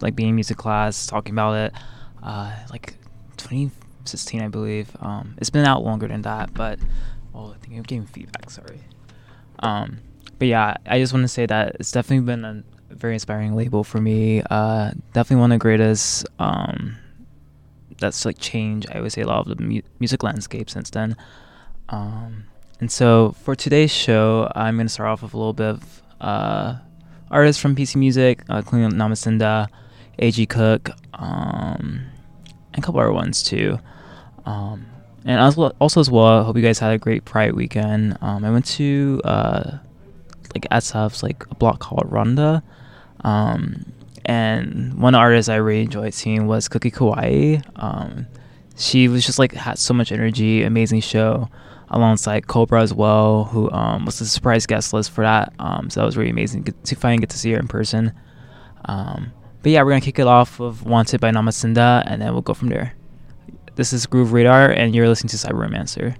like being in music class, talking about it, uh, like 2016, I believe. Um, it's been out longer than that, but oh, I think I'm getting feedback. Sorry. Um, but yeah, I just want to say that it's definitely been a very inspiring label for me. Uh, definitely one of the greatest. Um, that's like changed. I would say a lot of the mu- music landscape since then. Um, and so for today's show, I'm gonna start off with a little bit of uh, artists from PC Music, uh, including Namasenda, A.G. Cook, um, and a couple other ones too. Um, and also, also as well, I hope you guys had a great Pride weekend. Um, I went to uh, like SF's like a block called Ronda. Um, and one artist I really enjoyed seeing was Cookie Kawaii. Um, she was just like had so much energy, amazing show, alongside Cobra as well, who um, was the surprise guest list for that. Um, so that was really amazing to finally get to see her in person. Um, but yeah, we're gonna kick it off with "Wanted" by Namasenda, and then we'll go from there. This is Groove Radar, and you're listening to Cyberomancer.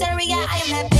Ese hombre está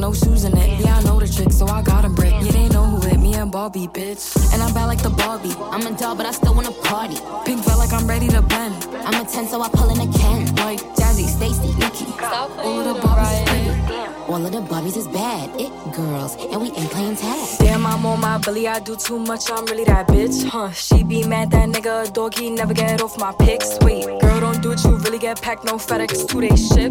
no shoes in it. Yeah, I know the trick, so I got him brick. Yeah, they know who hit me and Barbie, bitch. And I'm bad like the Barbie. I'm a doll, but I still wanna party. Pink felt like I'm ready to bend. I'm a 10, so I pull in a Ken. Like Jazzy, Stacy, Nikki. all of the pretty. All of the Barbies is bad. It girls, and we ain't playing tag. Damn, I'm on my belly, I do too much, I'm really that bitch, huh? She be mad that nigga a dog, he never get off my pics. Wait, girl, don't do it, you really get packed, no FedEx, two day ship.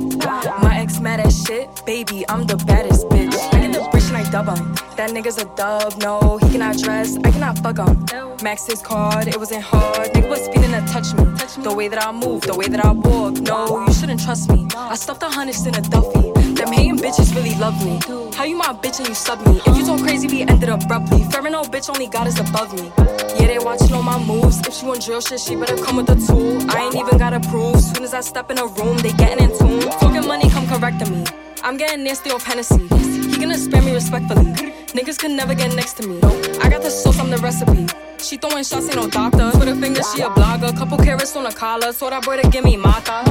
My ex mad as shit, baby, I'm the baddest bitch. I get the bitch and I dub him. That nigga's a dub, no, he cannot dress, I cannot fuck him. Max his card, it wasn't hard, nigga was feeling to touch me. The way that I move, the way that I walk, no, you shouldn't trust me. I stuffed a hundred in a duffy. Them hating bitches really love me. How you my bitch and you sub me? If you talk crazy, we ended abruptly. Fair no bitch only God is above me. Yeah, they watching all my moves. If she want drill shit, she better come with a tool. I ain't even gotta prove. Soon as I step in a room, they getting in tune. Talking money, come correcting me. I'm getting nasty off Hennessy. He gonna spare me respectfully. Niggas can never get next to me. I got the sauce, I'm the recipe. She throwing shots, ain't no doctor. Put a finger, she a blogger. Couple carrots on a collar. Told that boy to give me mata.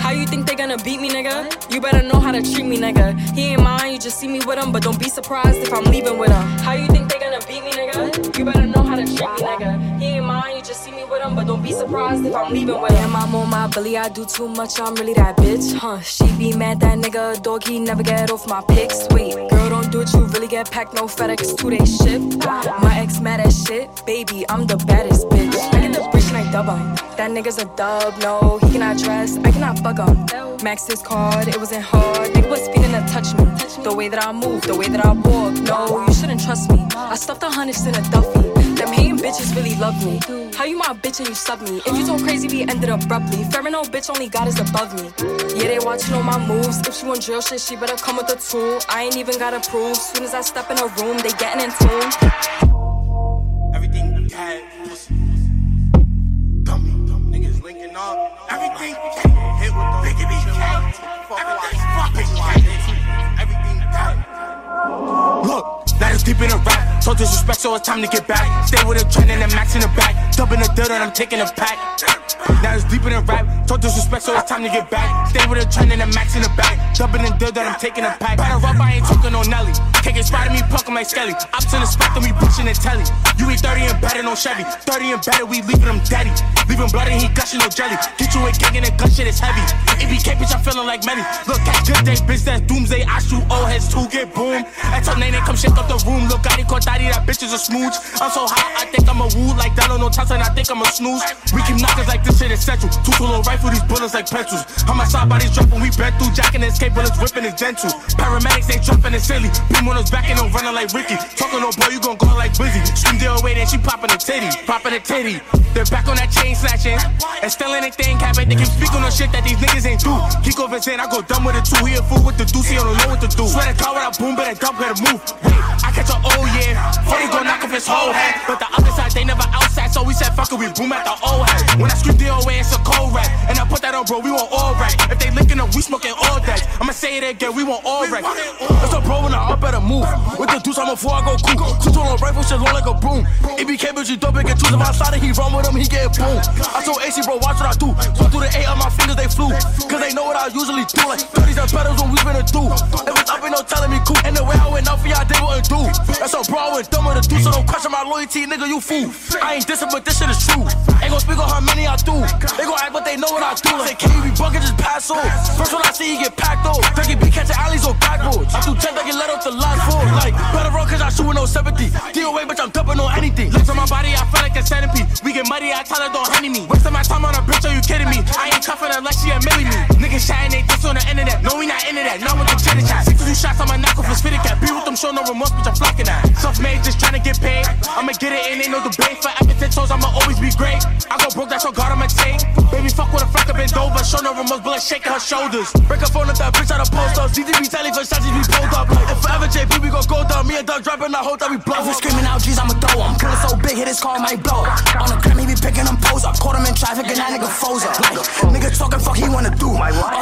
How you think they gonna beat me, nigga? You better know how to treat me, nigga. He ain't mine, you just see me with him, but don't be surprised if I'm leaving with him. How you think they gonna beat me, nigga? You better know how to treat me, nigga. He ain't mine, you just see me with him, but don't be surprised if I'm leaving with him. Damn, I'm on my belly, I do too much, I'm really that bitch, huh? She be mad that nigga dog, he never get off my pics. Wait, girl, don't do it, you really get packed, no FedEx, two day ship. My ex mad as shit, baby, I'm the baddest bitch. I get the bitch and I dub him. That nigga's a dub, no, he cannot dress, I cannot fuck him. Max his card, it wasn't hard. Nigga was feeling to touch me. The way that I move, the way that I walk, no, you shouldn't trust me. I stuffed a hundred in a duffy. Them hating bitches really love me. How you my bitch and you sub me? If you talk crazy, we ended abruptly. No bitch, only God is above me. Yeah, they watching all my moves. If she want drill shit, she better come with a tool. I ain't even gotta prove. Soon as I step in her room, they getting in tune. Everything pussy. Dummy, niggas linking up. Everything hit with Look. Deep in the rap, so disrespect, so it's time to get back. Stay with a trend and the max in the back. Dumping the dirt and I'm taking a pack. Now it's deep in the rap, so disrespect, so it's time to get back. Stay with a trend and the max in the back. Dumping the dirt that I'm taking a pack. Better up, I ain't talking no Nelly. Can't get spotted, me punkin' like Skelly. Ops in the spot, then we pushing the telly. You eat 30 and better, no Chevy. 30 and better, we leaving them daddy. Leaving blood and he gushing no jelly. Get you a gang and the gun shit is heavy. EBK, bitch, I'm feeling like many. Look, catch good day, bitch, that's doomsday. I shoot old heads to get boom. That's her name, they come shake up the room. Look, Gotti, Cortati, that bitch is a smooch. I'm so hot, I think I'm a woo. Like Donald, no Tyson, I think I'm a snooze. We keep knockers like this shit is essential. Two solo rifle, these bullets like pencils. How my side bodies dropping, we bent through. Jacking escape bullets, whipping is gentle. Paramedics, ain't jumping and silly. Beam on us back and no running like Ricky. Talking no boy, you gon' go like Blizzy. Scream deal away, then she popping a titty. Popping a titty. They're back on that chain snatching. And still anything happen. They can speak on the shit that these niggas ain't do. Kiko Vincent, I go dumb with it too. He a fool with the deuce, he don't know what to do. Swear to God, when I boom, better dump, better move. Wait, I catch a oh yeah. 40 gon' knock off his whole head. But the other side, they never outside. So we said, fuck it, we boom at the old head. When I scream DOA, it's a cold rap. And I put that on, bro, we want all right. If they linking up, we smoking all that. I'ma say it again, we want all right. That's a bro when I up better move. With the deuce, I'm before I go cool. Two on rifle shit long like a broom. EBK, but you dumb, get two of outside and he run with him, he get boom. I told AC, bro, watch what I do. So through the eight on my fingers, they flew. Cause they know what I usually do. Like 30s and pedals when we finna do. If loyalty, nigga, you fool. I ain't dissing, but this shit is true. Ain't gon' speak on how many I do. They gon' act, but they know what I do. Like, can you be bucket, just pass on. First one I see, he get packed though. Frankie be catching alleys or backboards. I do 10, they get let off the last four. Like, better run cause I shoot with no 70. DOA, bitch, I'm dumping on anything. Looks on my body, I feel like a centipede. We get muddy, I tell her don't honey me. Wasting my time on a bitch, are you kidding me? I ain't tougher unless she admitting me. Niggas shine they this on the internet. No, we not into that. Not with the chitter chat. 62 shots on my knuckle for spitting cat. Be with them, show no remorse, bitch, I'm flocking that. Self made, just trying to get paid. I'ma get it and ain't no debate. For epic toes, I'ma always be great. I go broke, that's all God I'ma take. Baby, fuck with a flock up in Dover. Show no remorse, blood shaking her shoulders. Break up phone at that bitch out of post up. CDB telling for shots, we pulled up. If forever JP, we gon' go down. Me and Doug dropping, I hope that we blow If we up. screaming out G's, I'ma throw 'em. Killer so big, hit his car might blow. On the gram, he be picking them pose up. Caught him in traffic and that nigga froze up. Like, nigga talking, fuck he wanna do.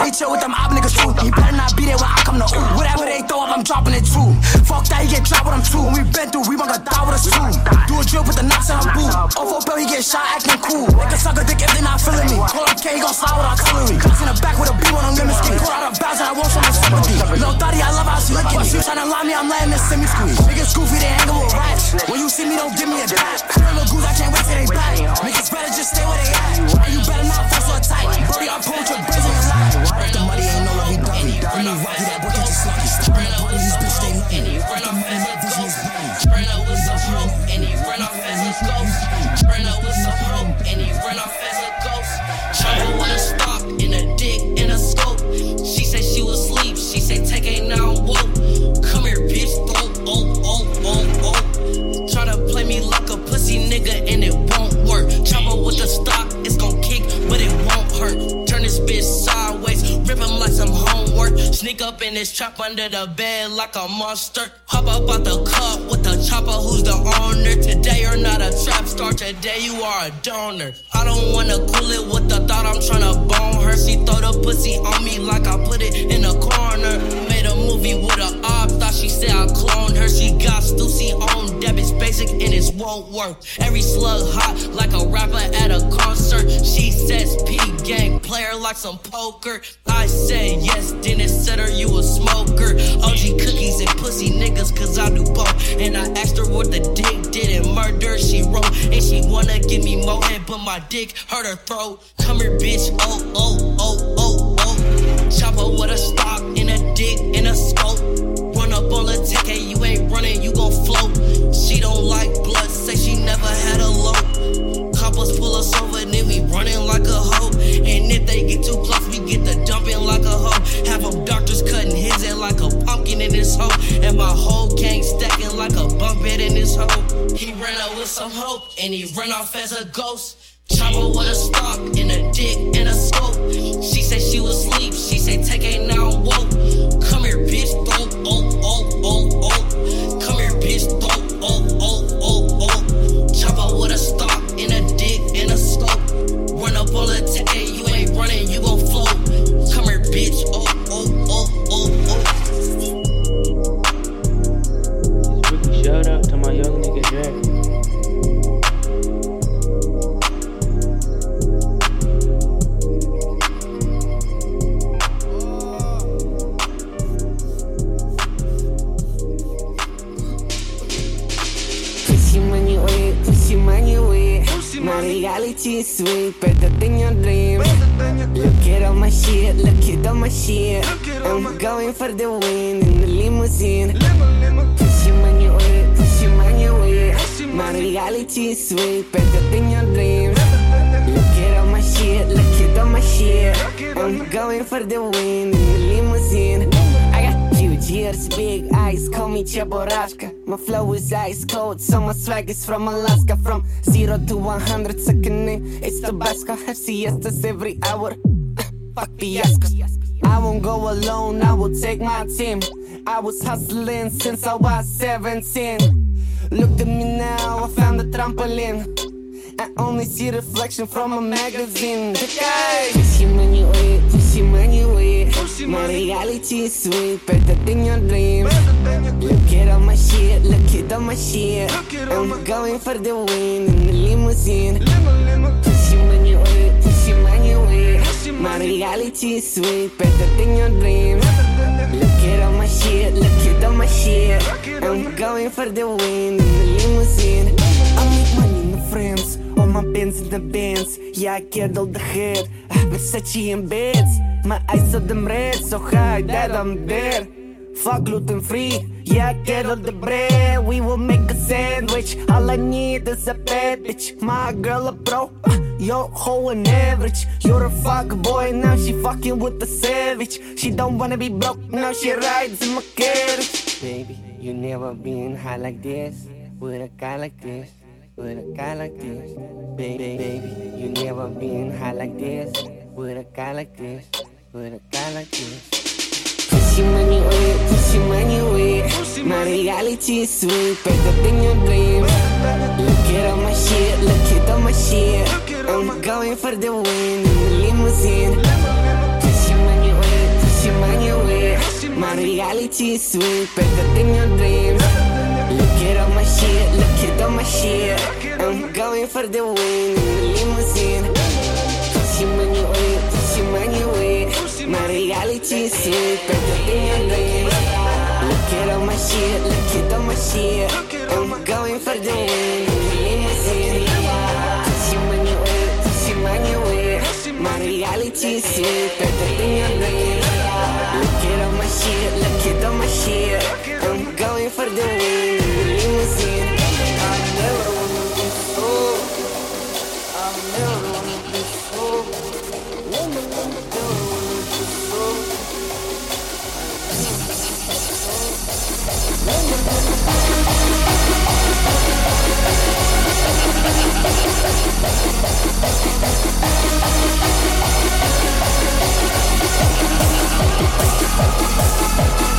He chill with them op niggas too. He better not be there when I come to ooh. Whatever they throw up, I'm dropping it too. Fuck that, he get dropped with him too. When we been through, we gonna die with us too. Do a drill, with the knots in her boot. Oh, Off a bill, he get shot acting cool. Suck a dick if they not feeling me. Call up K, he gon' slide with artillery. Cops in the back with a beam on them limits. Get caught out of bounds and I want some sympathy. Lil' Thotty, I love how she licking me. She tryna lie me, I'm letting this semi squeeze. Niggas goofy, they hanging with rats. When you see me, don't give me a dap. Little goose, I can't wait till they back. Niggas better just stay where they at. You better not fuss or tight. Brody, I'm pulling your brains in your and it won't work. Chopper with the stock, it's gon' kick, but it won't hurt. Turn this bitch sideways, rip him like some homework. Sneak up in this trap under the bed like a monster. Hop up out the cup with the chopper, who's the owner? Today you're not a trap star, today you are a donor. I don't wanna cool it with the thought I'm tryna bone her. She throw the pussy on me like I put it in a corner. Movie with a op, thought she said I cloned her. She got Stussy on debits basic and it won't work. Every slug hot like a rapper at a concert. She says P gang player like some poker. I said yes, then it said her you a smoker. OG cookies and pussy niggas cause I do both. And I asked her what the dick did and murder she wrote. And she wanna give me more but my dick hurt her throat. Come here, bitch. Oh, oh, oh, oh, oh. Chopper with a stock and a dick us over, then we running like a hoe. And if they get too close, we get the dumping like a hoe. Have them doctors cutting his head like a pumpkin in this hoe. And my whole gang stacking like a bunk bed in this hoe. He ran out with some hope, and he run off as a ghost. Chopper with a stock and a dick and a scope. She said she was asleep. She said take a now woke. Come here, bitch. Oh, oh, oh, oh, oh. Come here, bitch. Oh, oh, oh, oh, oh. Chopper with a stock On the today. You ain't running, you gon' float. Come here, bitch. Oh, oh, oh, oh, oh. Shout out to my young nigga Jack. Sweet, better than your dream. Look at all my shit, look at all my shit. I'm going for the win in the limousine. Pussy money wet, pussy money wet. My reality is sweet, better than your dream. Look at all my shit, look at all my shit. I'm going for the win in the limousine. Big eyes, call me Cheburashka. My flow is ice cold, so my swag is from Alaska. From zero to 100 second name, it's. I have siestas every hour. Fuck fiascos. I won't go alone, I will take my team. I was hustling since I was 17. Look at me now, I found a trampoline. I only see reflection from a magazine. Pussy money oh wet, pussy money oh wet. My reality is sweet, better than your dream. Look at all my shit, look at all my shit. I'm going for the win in the limousine. Pussy money oh wet, pussy money wet. My reality is sweet, better than your dream. Look at all my shit, look at all my shit. I'm going for the win in the limousine. I make money in the friends, my pins in the bins. Yeah, I get all the head. Versace in beds. My eyes are them red, so high that I'm there. Fuck gluten free, yeah, I get all the bread. We will make a sandwich. All I need is a bad bitch. My girl a pro, uh, yo hoe an average. You're a fuck boy, now she fucking with the savage. She don't wanna be broke, now she rides in my carriage. Baby, you never been high like this with a guy like this. With a guy like this, baby, baby, you never been high like this. With a guy like this, with a guy like this. Pussy money wet, pussy money wet. My reality is sweet, better than your dream. Look at all my shit, look at all my shit. I'm going for the win in the limousine. Pussy money wet, pussy money wet. My reality is sweet, better than your dream. Shit, look at all my shit. I'm going for the win in the limousine. Pussy money oh, wet, pussy money wet. My reality is sweet, better than your dream. Look at all my shit, look at all my shit. I'm going for the win in the limousine. Pussy money oh, wet, pussy money wet. My reality is sweet, better than your dream. Shit, look at all my shit. I'm going for the win. I never wanna be. I never wanna be. Never wanna be バイクバイクバイクバイク!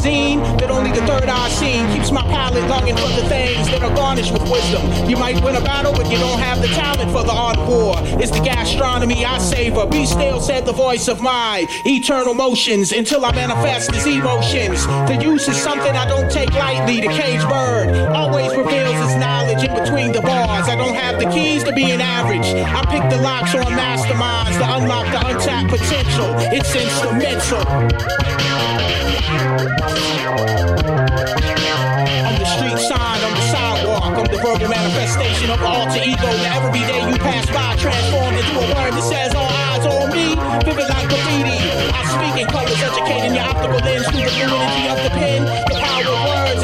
magazine that only the third eye seen keeps my palate longing for the things that are garnished with wisdom. You might win a battle, but you don't have the talent for the art war. It's the gastronomy I savor. Be still, said the voice of my eternal motions until I manifest these emotions. The use is something I don't take lightly. The caged bird always reveals its knowledge in between the bars. I don't have the keys to being average. I pick the locks on masterminds to unlock the untapped potential. It's instrumental. I'm the street sign, I'm the sidewalk, I'm the verbal manifestation of alter ego. Now every day you pass by, transformed into a word that says all eyes on me, vivid like graffiti. I speak in colors, educating your optical lens through the fluidity of the pen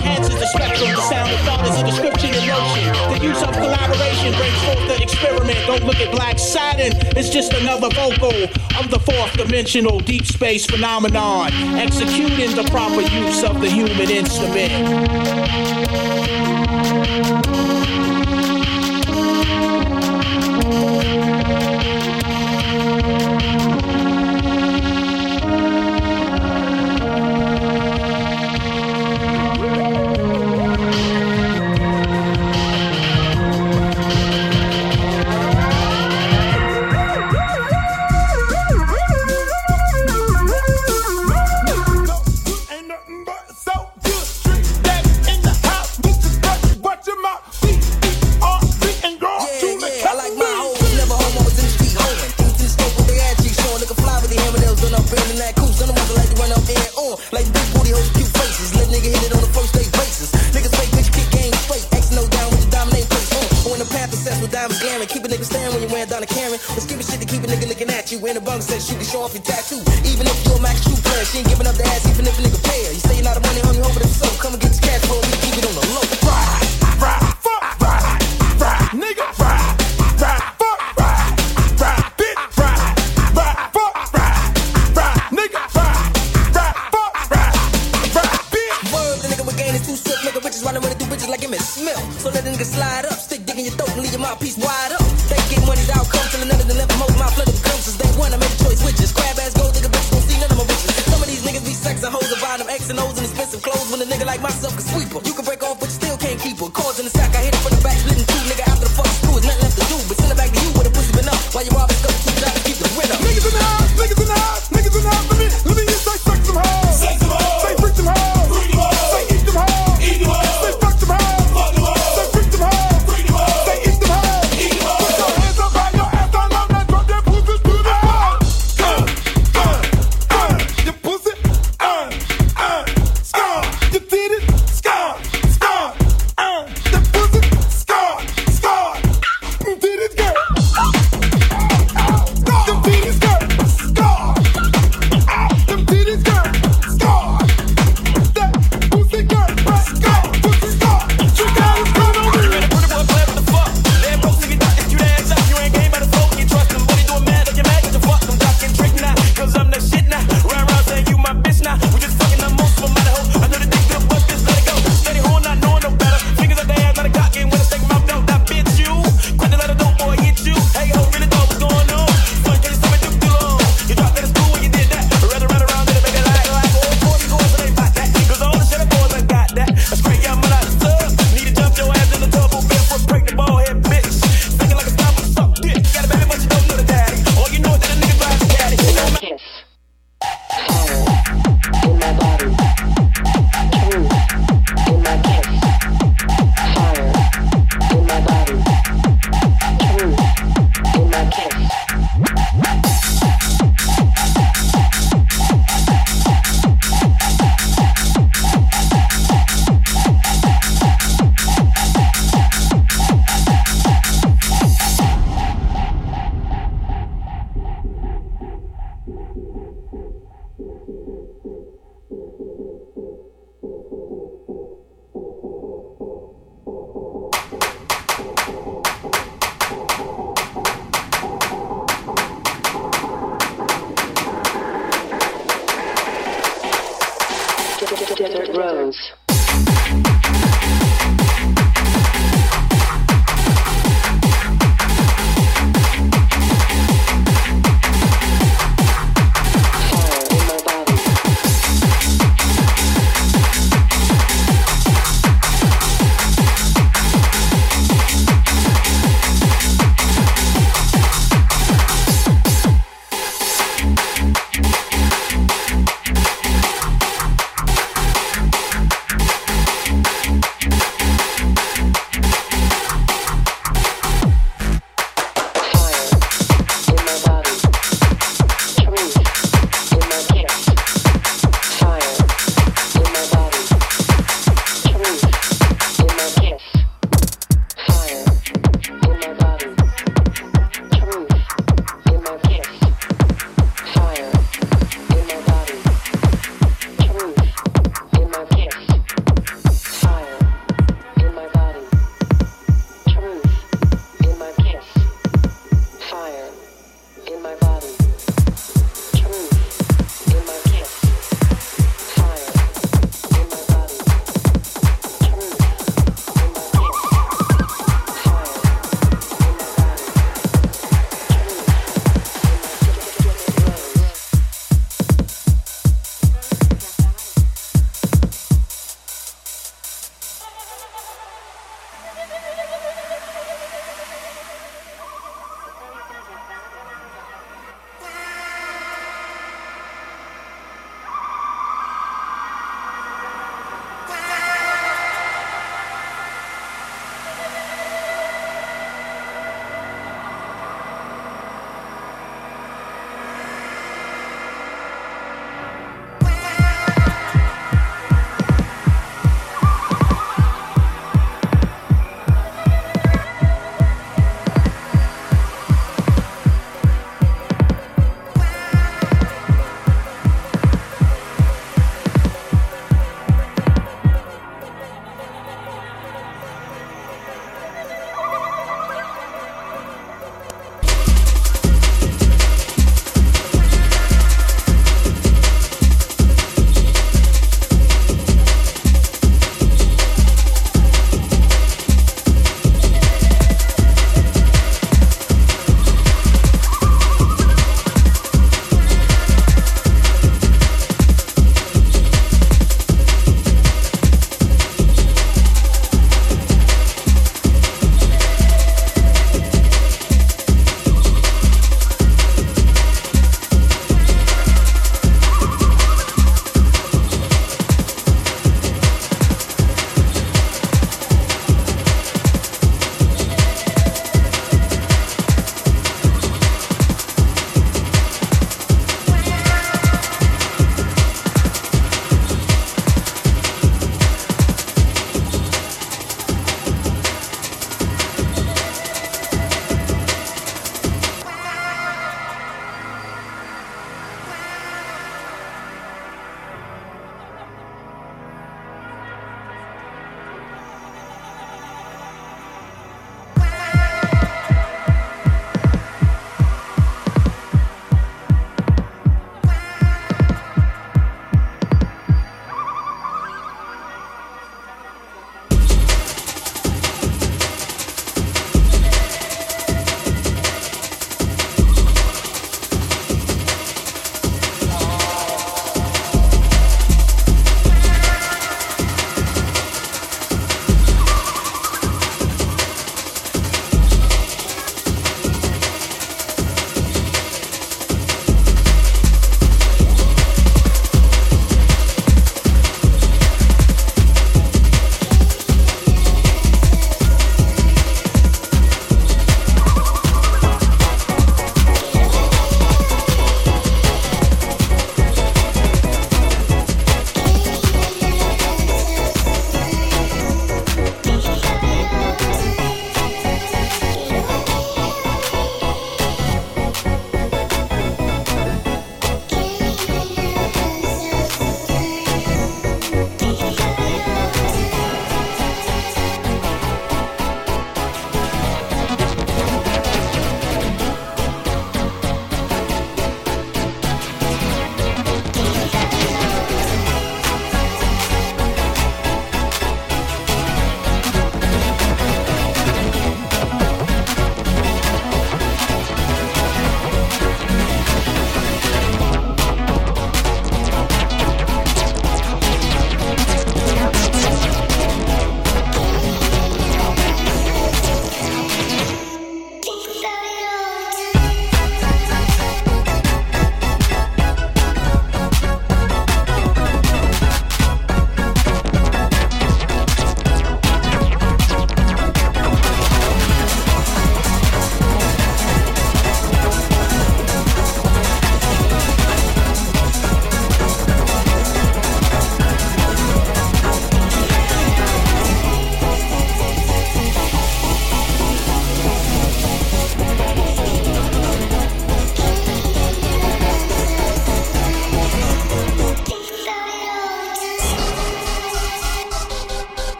enhances the spectrum. The sound of thought is a description in motion. The use of collaboration brings forth the experiment. Don't look at Black Saturn, it's just another vocal of the fourth dimensional deep space phenomenon, executing the proper use of the human instrument.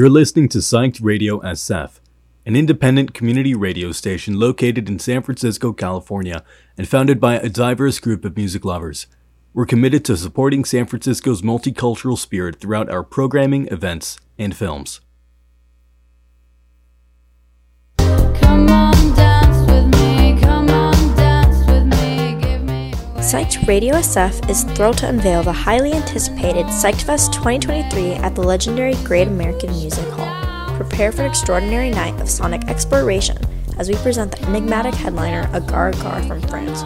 You're listening to Psyched Radio SF, an independent community radio station located in San Francisco, California, and founded by a diverse group of music lovers. We're committed to supporting San Francisco's multicultural spirit throughout our programming, events, and films. Psyched Radio SF is thrilled to unveil the highly anticipated PsychedFest 2023 at the legendary Great American Music Hall. Prepare for an extraordinary night of sonic exploration as we present the enigmatic headliner Agar Agar from France.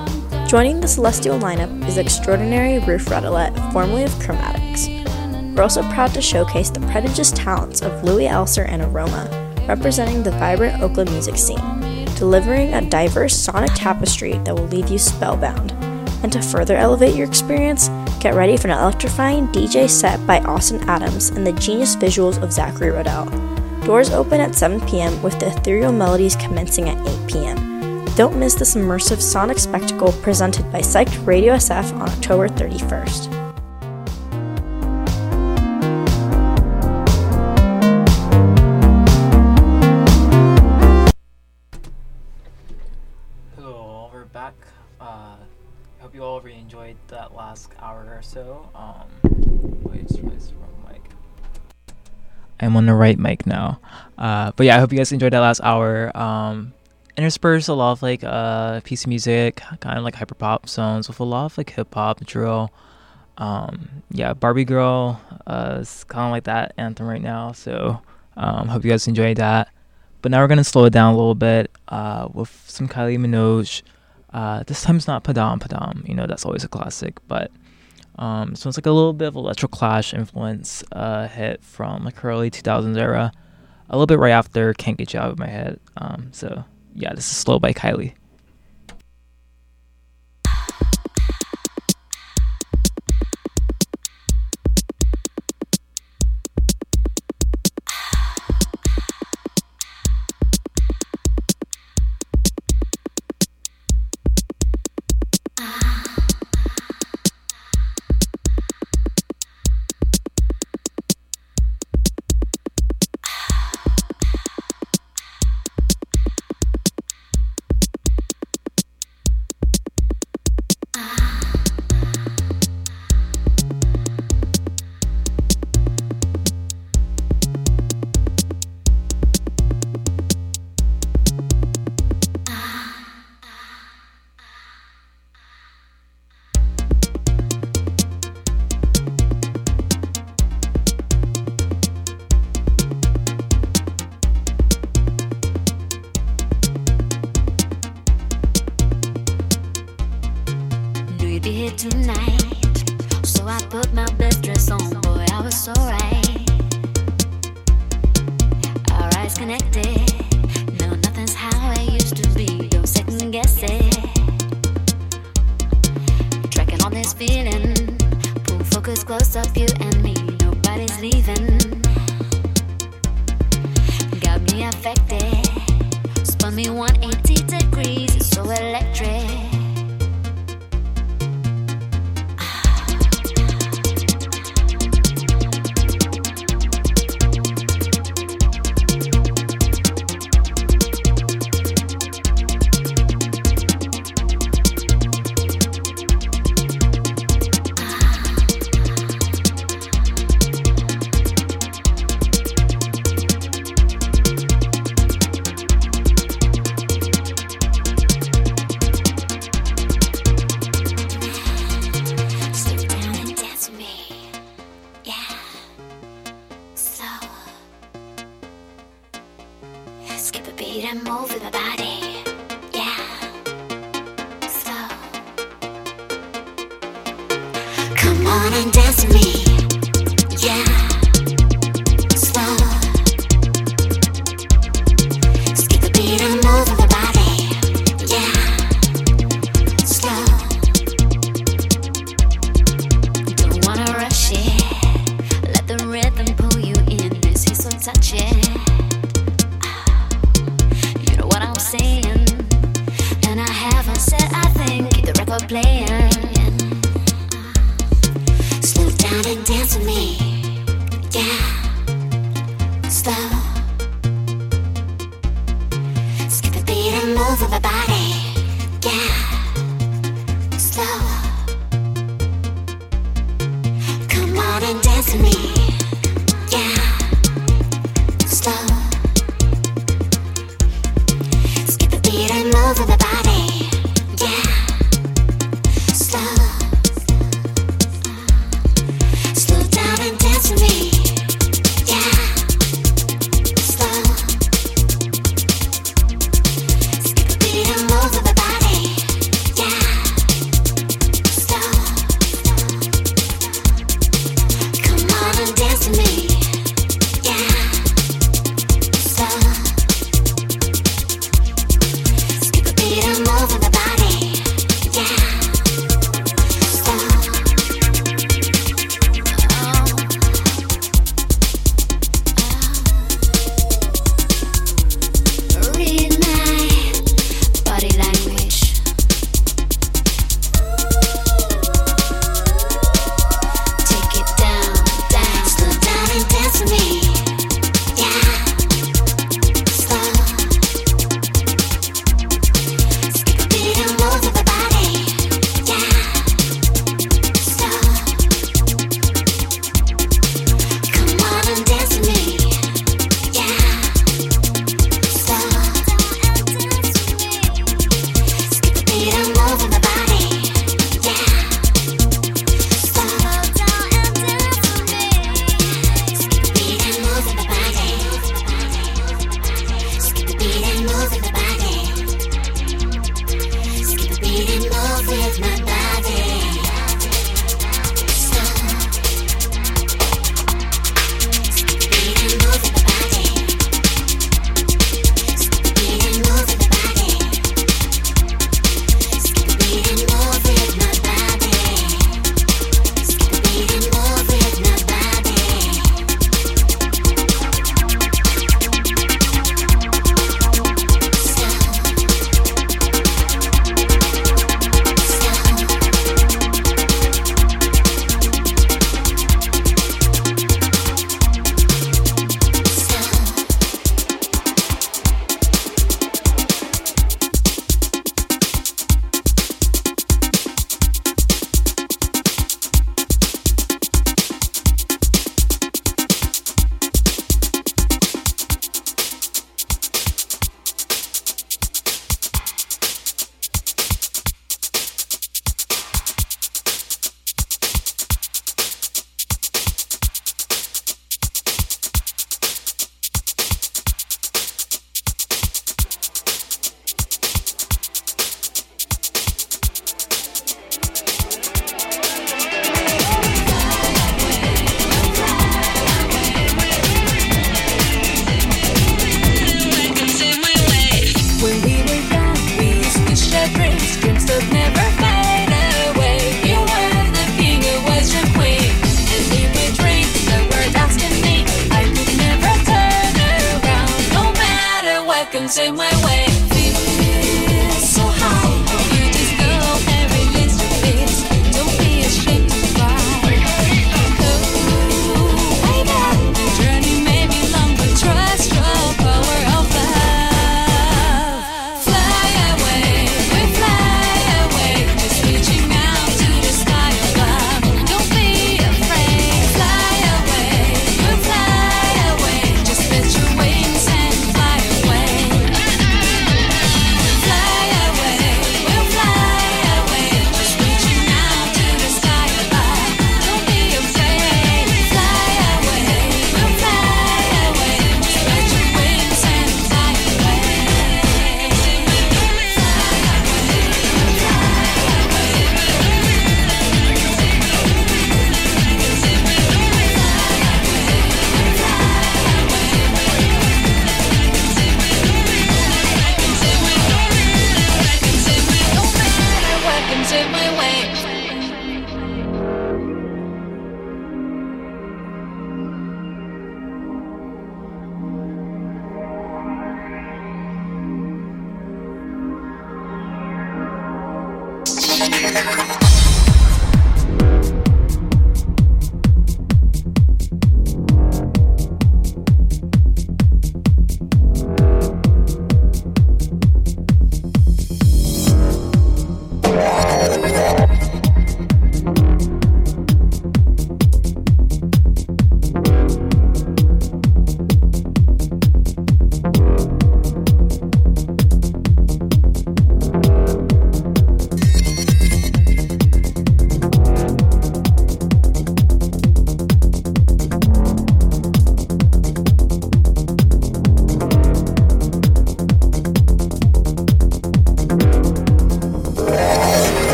Joining the celestial lineup is extraordinary Ruth Radelet, formerly of Chromatics. We're also proud to showcase the prodigious talents of Louis Elser and Aroma, representing the vibrant Oakland music scene, delivering a diverse sonic tapestry that will leave you spellbound. And to further elevate your experience, get ready for an electrifying DJ set by Austin Adams and the genius visuals of Zachary Rodell. Doors open at 7 p.m. with the ethereal melodies commencing at 8 p.m. Don't miss this immersive sonic spectacle presented by Psyched Radio SF on October 31st. On the right mic now. Uh, but yeah, I hope you guys enjoyed that last hour. Um, interspersed a lot of like uh piece of music, kind of like hyper pop songs with a lot of like hip hop, drill. Um, yeah, Barbie Girl uh, is kind of like that anthem right now. So um, hope you guys enjoyed that. But now we're gonna slow it down a little bit uh, with some Kylie Minogue. Uh, this time it's not Padam Padam. You know that's always a classic, but um, so it's like a little bit of electro clash influence uh, hit from like early 2000s era, a little bit right after Can't Get You Out of My Head. Um, so yeah, this is Slow by Kylie. With me.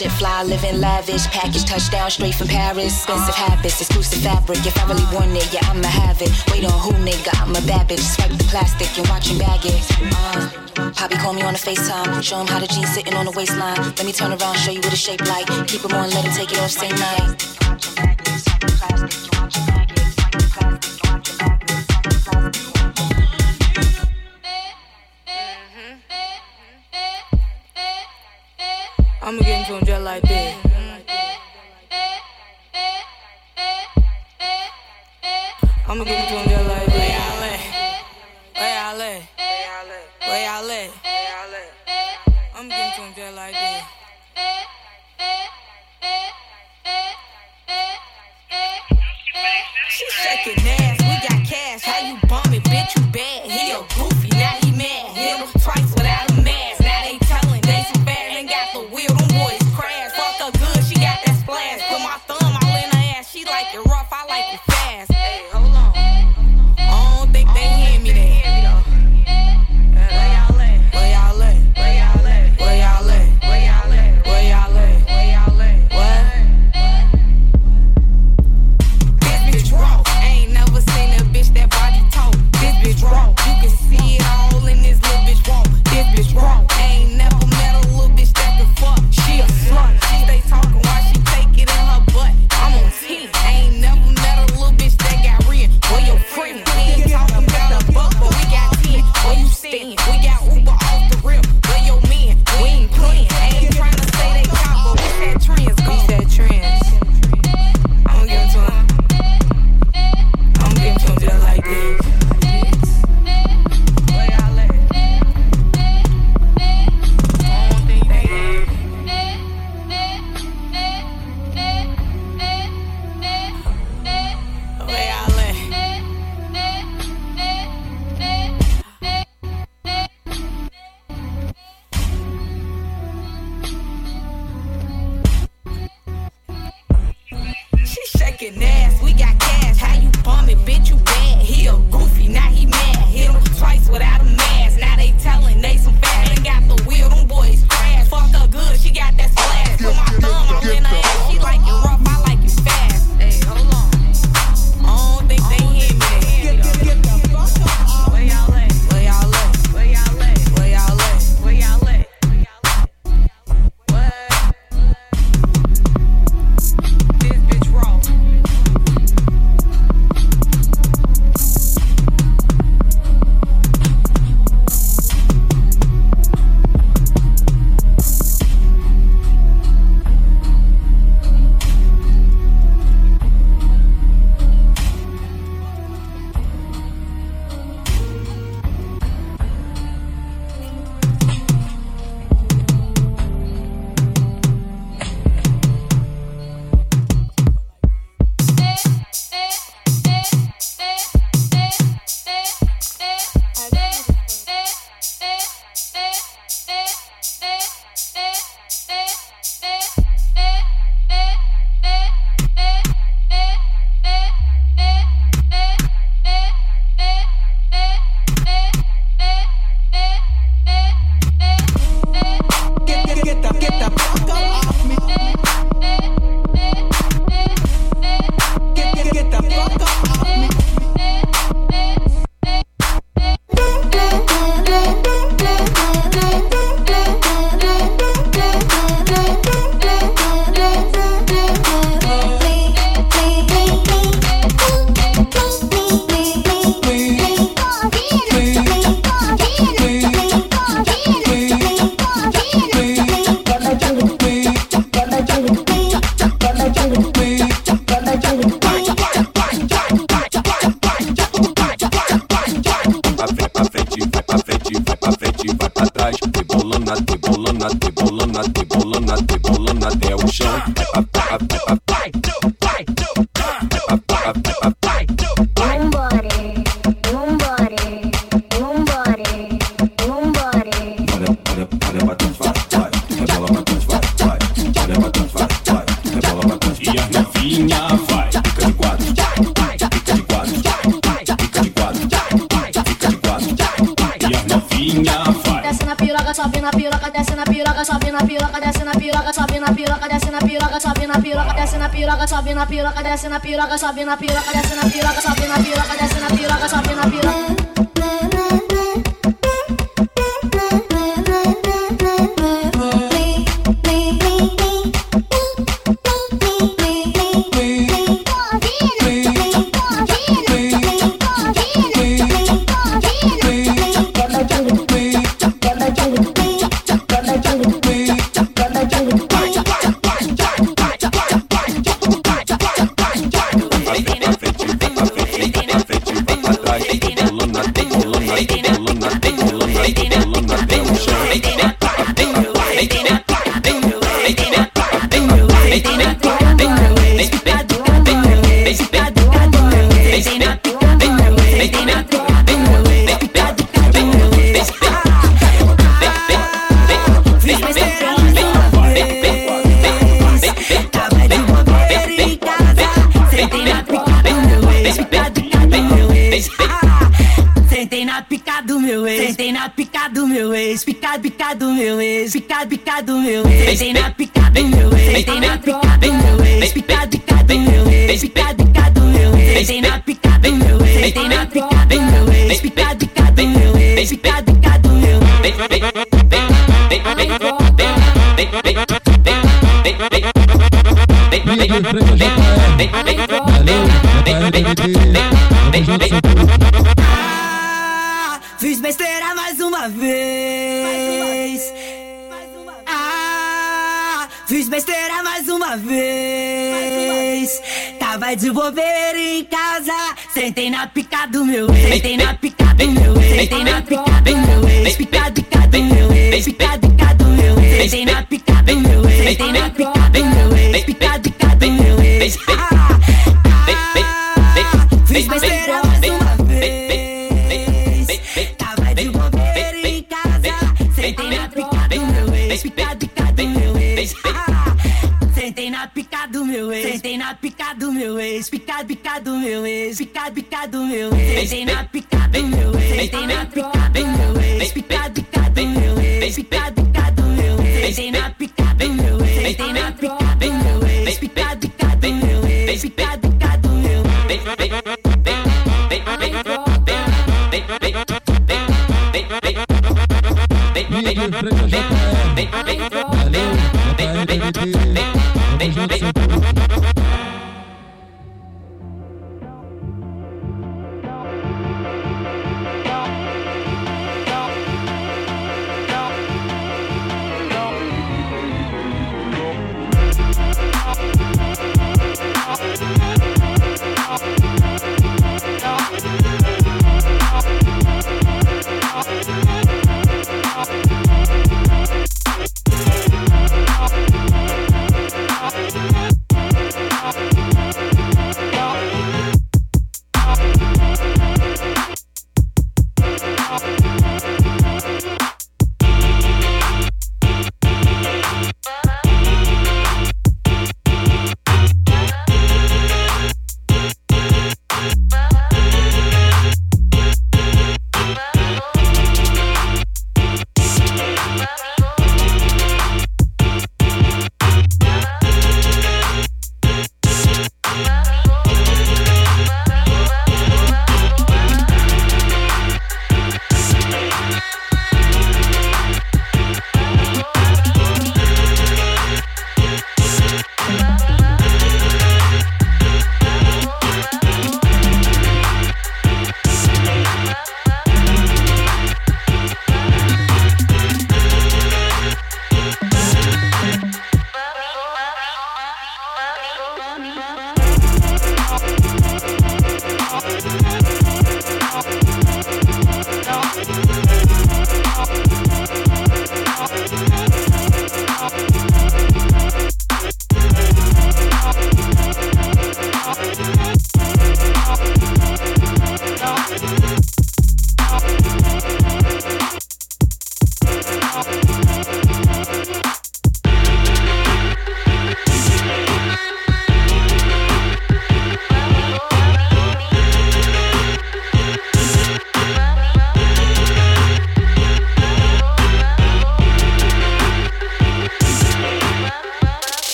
shit fly, living lavish. Package touchdown straight from Paris. Expensive habits, exclusive fabric. If I really want it, yeah, I'ma have it. Wait on who, nigga? I'm a bad bitch. Swipe the plastic and watch him bag it. Uh, Poppy call me on the FaceTime. Show him how the jeans sitting on the waistline. Let me turn around, show you what it's shaped like. Keep him on, let him take it off same night. sobe na piroca, desce na piroca, sobe na piroca, desce na piroca, sobe na piroca, desce na piroca, sobe na piroca, desce na piroca, sobe na piroca, desce na piroca, sobe na piroca, desce na piroca, sobe na piroca, desce na piroca, sobe na piroca. Sentei na pica do meu, sentei na pica do meu, sentei na pica do meu.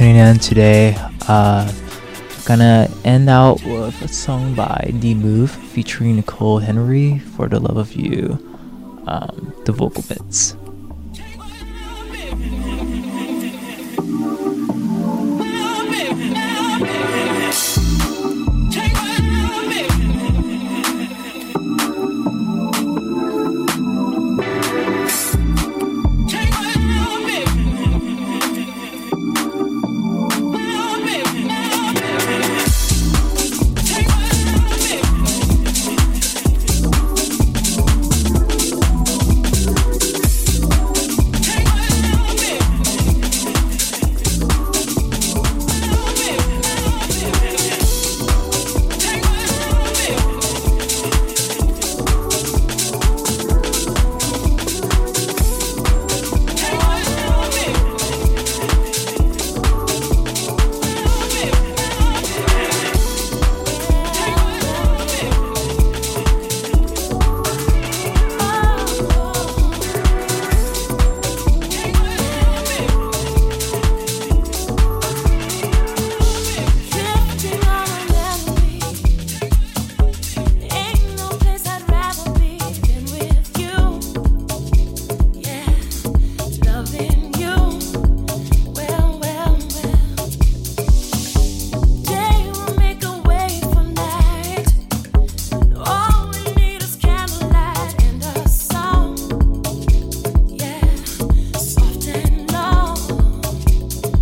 Tuning in today. Uh, gonna end out with a song by D Move featuring Nicole Henry for the love of you. Um, the vocal bits.